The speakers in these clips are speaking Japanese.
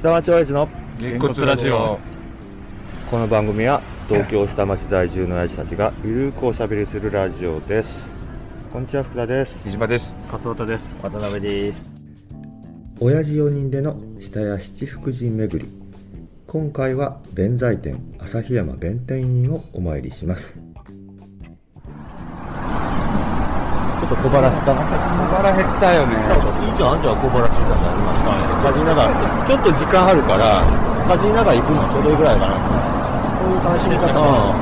下町親父のげんこつラジオ。この番組は東京下町在住の親父たちがゆるくおしゃべりするラジオです。こんにちは福田です。飯島です。勝俣です。渡辺です。親父4人での下屋七福神巡り。今回は弁財天旭山弁天院をお参りしますと小腹したな。小腹減ったよね。いいじゃん。あんちゃん小腹してたんだ今かじりながらちょっと時間あるからかじりながら行くのちょうどいいぐらいかなそういう楽しみ方。うん。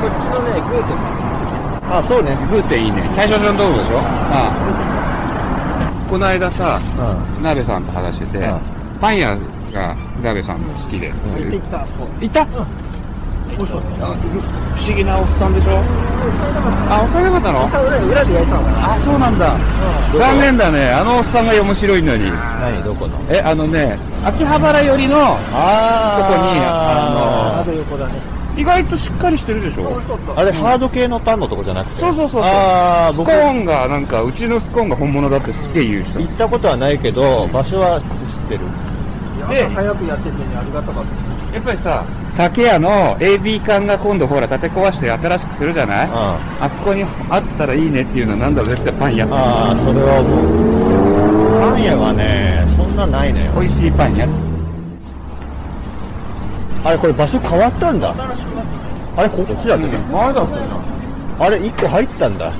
こっちのねグーテあそうね。グーテンいいね。大正ジョン道具でしょ？あ。あこの間さう鍋さんと話しててうん。パン屋が鍋さん好きで行ってきたいた不思議なおっさんでしょ？あおっさんよかったの？裏裏で焼いたのかなあそうなんだ。残念だね。あのおっさんが面白いのに。何？どこの？えあのね秋葉原寄りのあそこにああと横だね。の意外としっかりしてるでしょ？あれハード系のパンのとこじゃなくて？そうそうそうああ僕スコーンがなんかうちのスコーンが本物だってすっげえ言う人。行ったことはないけど場所は知ってる。で朝早くやっててねありがたかったやっぱりさ竹屋の AB 缶が今度ほら建て壊して新しくするじゃない？ああそこにあったらいいねっていうのはなんだろう絶対パン屋。あーそれはもう。パン屋はねそんなないのよ。美味しいパン屋。あれこれ場所変わったんだ。あれこっちだっけ、前だったじゃん。あれ1個入ったんだ。ち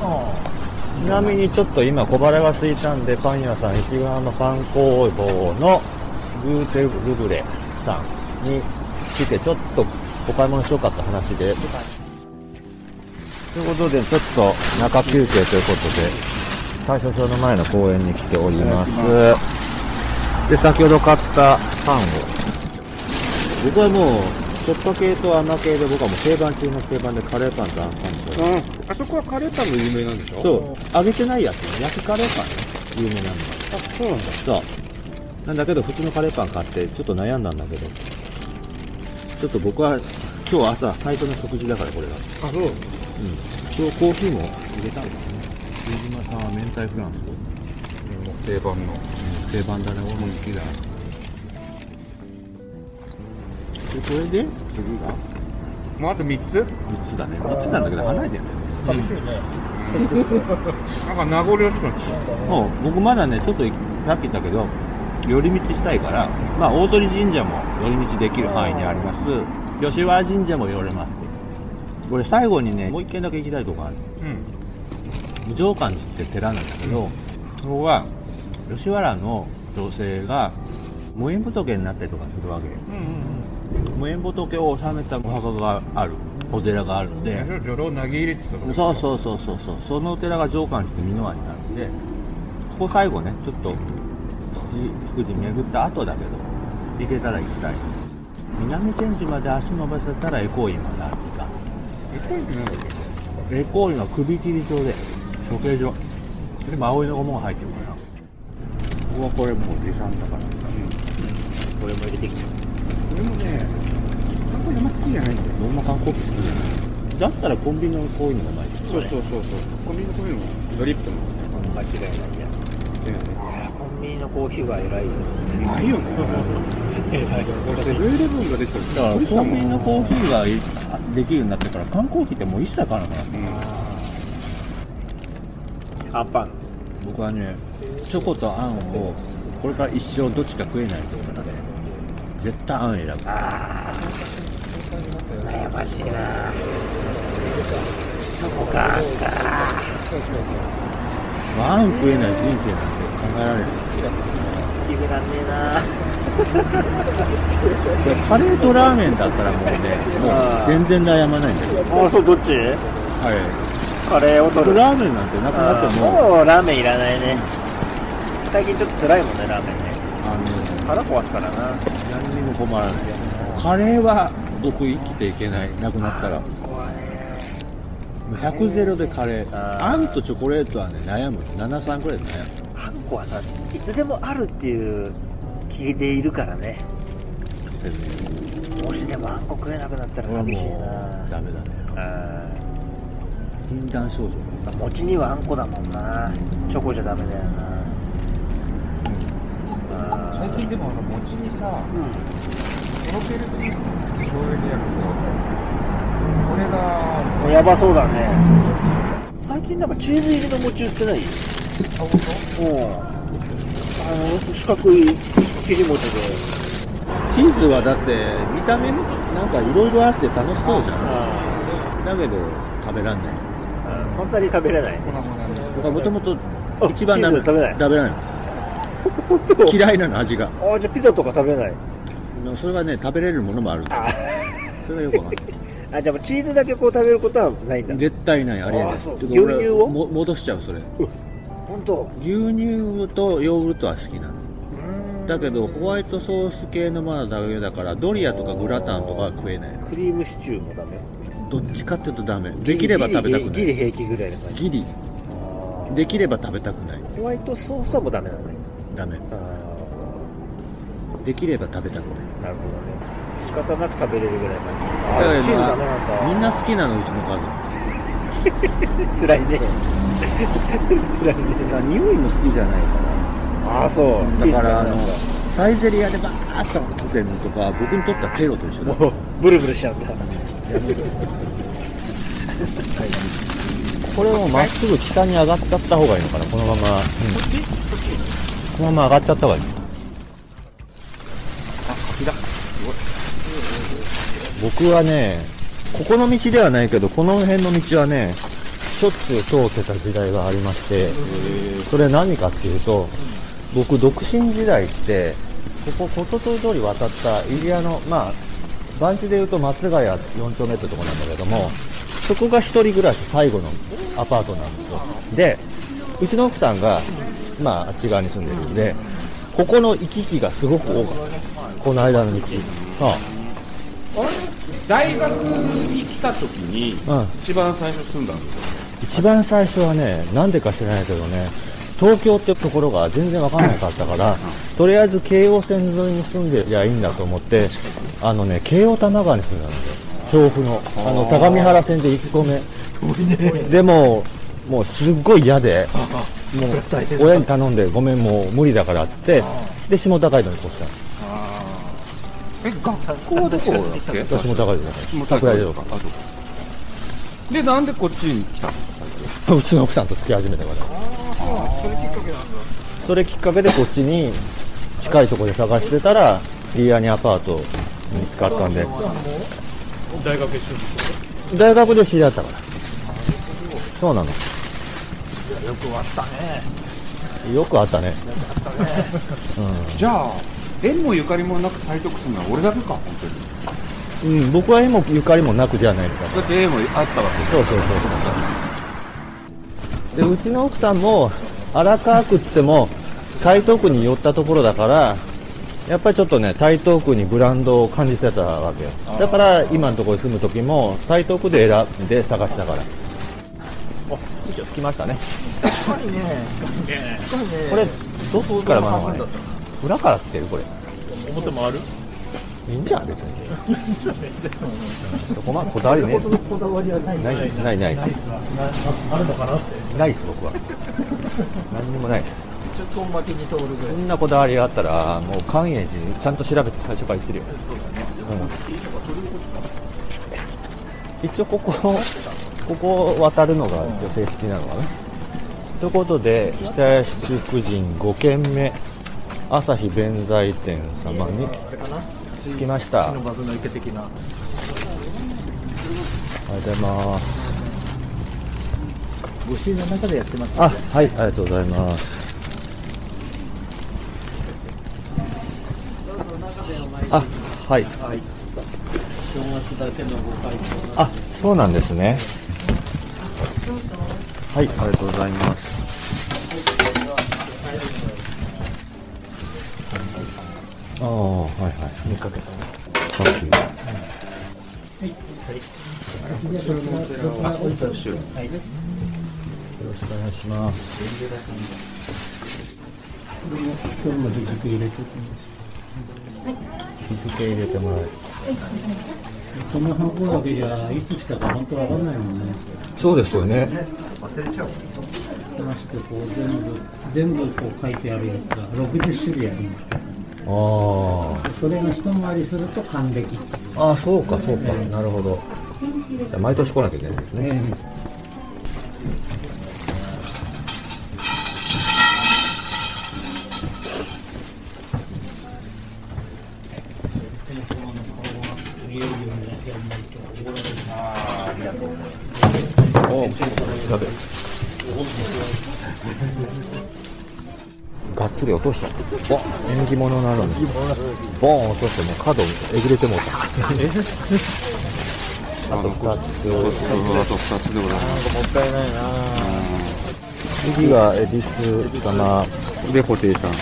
なみにちょっと今小腹が空いたんでパン屋さん石川のパン工房のグーテルブレさんに来てちょっとお買い物しようかって話で。ということでちょっと中休憩ということで大正町の前の公園に来ております。で先ほど買ったパンを。僕はもうしょっぱ系と甘系で僕はもう定番中の定番でカレーパンとあんパンと。うん。あそこはカレーパンの有名なんでしょそう。揚げてないやつね。焼きカレーパンね。有名なんだ。あそうなんだ。そう。なんだけど普通のカレーパン買ってちょっと悩んだんだけどちょっと僕は今日朝最初の食事だからこれがあそう。今日コーヒーも入れたんだね飯島さんは明太フランス定番の。定番だね俺も好きだ。でこれで次が？もうあと3つ？3つだね。3つなんだけど離れてんだよね。寂しいね。なんか名残惜しくなっちもう僕まだねちょっとさっき言ったけど寄り道したいからまあ大鳥神社も寄り道できる範囲にあります。吉原神社も寄れます。これ最後にねもう一軒だけ行きたいとこある。うん。上官寺って寺なんだけど、そこは吉原の女性が無縁仏になったりとかするわけよ。うんうん無縁仏を収めたお墓がある。お寺があるので。そうそうそうそうそう。そのお寺が上官寺って美濃湾になるんでここ最後ねちょっと七福神巡った後だけど行けたら行きたい。南千住まで足伸ばせたらエコーインまで歩きか。えこういうのなんだっけ？エコーインは首切り場で処刑場でも葵の御門が入ってるから。ここはこれもう持参だから。これも入れてきた。俺もね観光山好きじゃないんだよ。どんな観光地好き？じゃないだったらコンビニのこういうのがない。そうそうそうそう。コンビニのこういうのドリップの。間違いないや。だよねいやコンビニのコーヒーは偉いよ。うまいよね。セブンイレブンができただからコンビニのコーヒーができるようになってから缶コーヒーってもう一切買わなくなった。あんパン。僕はねチョコとあんをこれから一生どっちか食えないと思ったらね絶対あん選ぶ。悩ましいな。チョコかあんかまああん食えない人生なんて考えられる。決めらんねえな。でカレーとラーメンだったらもうねもう全然悩まないんだよ。あそうどっち？はい。カレーを取る。ラーメンなんてなくなっても。もうラーメンいらないね。最近ちょっと辛いもんねラーメンね。あの腹壊すからな。何にも困らない。カレーは僕生きていけない。なくなったら。100ゼロでカレー。あー。あんとチョコレートはね悩む。73くらいで悩むあんこはさいつでもあるっていう気でいるからね。もしでもあんこ食えなくなったら寂しいうなダメだね。あ禁断症状ー餅にはあんこだもんな。チョコじゃダメだよな。あ最近でもあの餅にさ、とろけるチーズ醤油でやるとこれがやばそうだね。最近なんかチーズ入りの餅売ってない？あ本うん四角い切り餅で。チーズはだって見た目になんかいろいろあって楽しそうじゃん。あだけど食べらんない。あそんなに食べれない。僕はもともとあ一番食べない。食べない。本当？嫌いなの味が。あじゃあピザとか食べない？それがね食べれるものもある。あそれがよくわかんない。あじゃあチーズだけこう食べることはないんだ。絶対ないありえない。あそう。てか俺牛乳を？も戻しちゃうそれ本当。牛乳とヨーグルトは好きなの。だけどホワイトソース系のものはダメだからドリアとかグラタンとかは食えない。クリームシチューもダメ。どっちかっていうとダメ。できれば食べたくない。ギリ平気ぐらいの感じ。ギリ。できれば食べたくない。ホワイトソースはもうダメなのね。ダメ。あできれば食べたくない。ーなるほどね。仕方なく食べれるぐらいのだチーズダメなんだ。みんな好きなのうちの家族。辛いね辛いね匂いも好きじゃないかああそうだからあのサイゼリヤでバーッと食ってるのとか僕にとってはテロと一緒だ。ブルブルしちゃうんだ。これをまっすぐ北に上がっちゃった方がいいのかな。このまま、このまま上がっちゃった方がいい。僕はねここの道ではないけどこの辺の道はねしょっちゅう通ってた時代がありましてそれ何かっていうと僕独身時代ってここことと通り渡った入谷のまあ番地でいうと松ヶ谷4丁目ってとこなんだけどもそこが一人暮らし最後のアパートなんですよ。でうちの奥さんがまああっち側に住んでるんでここの行き来がすごく多かった。この間の道。あ大学に来た時にうん。一番最初住んだんですよ一番最初はねなんでか知らないけどね東京ってところが全然わかんなかったからとりあえず京王線沿いに住んでりゃいいんだと思ってあのね京王多摩川に住んだんですよ。調布のあの相模原線で行き込めでももうすっごい嫌でもう親に頼んでごめんもう無理だからっつってで下高井戸に越した。のえ学校はどこだっけ下高井戸だから。桜井戸とかでなんでこっちに来たの？うちの奥さんと付き始めたから。それきっかけでこっちに近いところで探してたらリーアにアパート見つかったんで。大学一緒大学で知り合ったから。そうなの。よくあったね。よくあったね。じゃあ縁もゆかりもなく体得するのは俺だけか本当にうん、僕は絵もゆかりもなくじゃないのかだって縁もあったわけ。そうそうそうでうちの奥さんも荒川区っつっても台東区に寄ったところだからやっぱりちょっとね台東区にブランドを感じてたわけよ。だから今のところに住む時も台東区で選んで探したから。お着きましたね。近いねこれどっから回るの？裏から来てるこれ。表回る？いいんじゃん別に。そこまでこだわりねこだわりはない。ないないない。あるのかなってないです僕は。何にもない。ですちょっと負けに通るぐらい。そんなこだわりがあったらもう関栄寺ちゃんと調べて最初から言ってるよ。そうだね。うん、一応ここここ渡るのが一応正式なのかな、ということで北宿人5軒目朝日弁財天様にあれかな着きました。ありのバズの池的な。がとうございます。ご主人の中でやってますあはいありがとうございます。あはい。はい。正月だけのご会見あそうなんですね。はいありがとうございますああはいはい。見かけたさっきはい。よろしくお願い。します今日も日付入れて日付入れてもらえこの箱だけじゃい。つ来たか本当わかんない。もんね。そうですよねましてこう全部全部こう書い。てあるやつが60種類ありますからね。あそれが一回りすると還暦。あああそうかそうか。なるほど。じゃあ毎年来なきゃいけないですね、ねおやべがっつり落としちゃったわ縁起物なのに。ボーン落としてもう角えぐれてもうた。あと2つ。あと2つでございますもったいないな。次が恵比寿様。で布袋さん。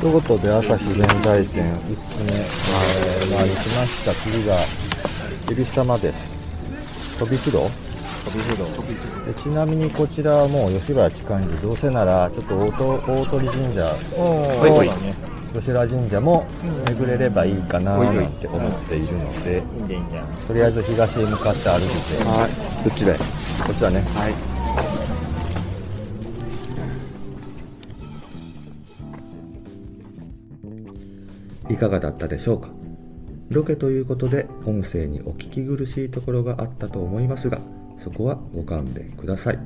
ということで朝日弁財天5つ目、えー、まあ、行きました。次が恵比寿様です。飛び不動飛び不動。でちなみにこちらはもう吉原近いんでどうせならちょっと大鳥神社。はいはい。吉原神社も巡れればいいかななんて思っているので、とりあえず東へ向かって歩いて、はい。どっちだい？こちらね、はい。いかがだったでしょうか？ロケということで音声にお聞き苦しいところがあったと思いますがそこはご勘弁ください。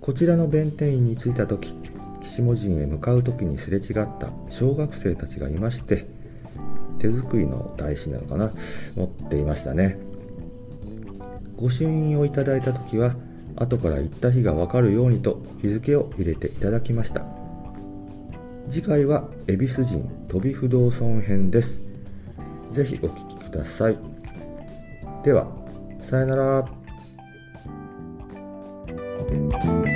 こちらの弁天院に着いた時岸本神へ向かう時にすれ違った小学生たちがいまして手作りの台紙なのかな？持っていましたね。ご朱印をいただいた時は後から行った日が分かるようにと日付を入れていただきました。次回は恵比寿神飛不動尊編です。ぜひお聴きください。ではさよなら。Thank you.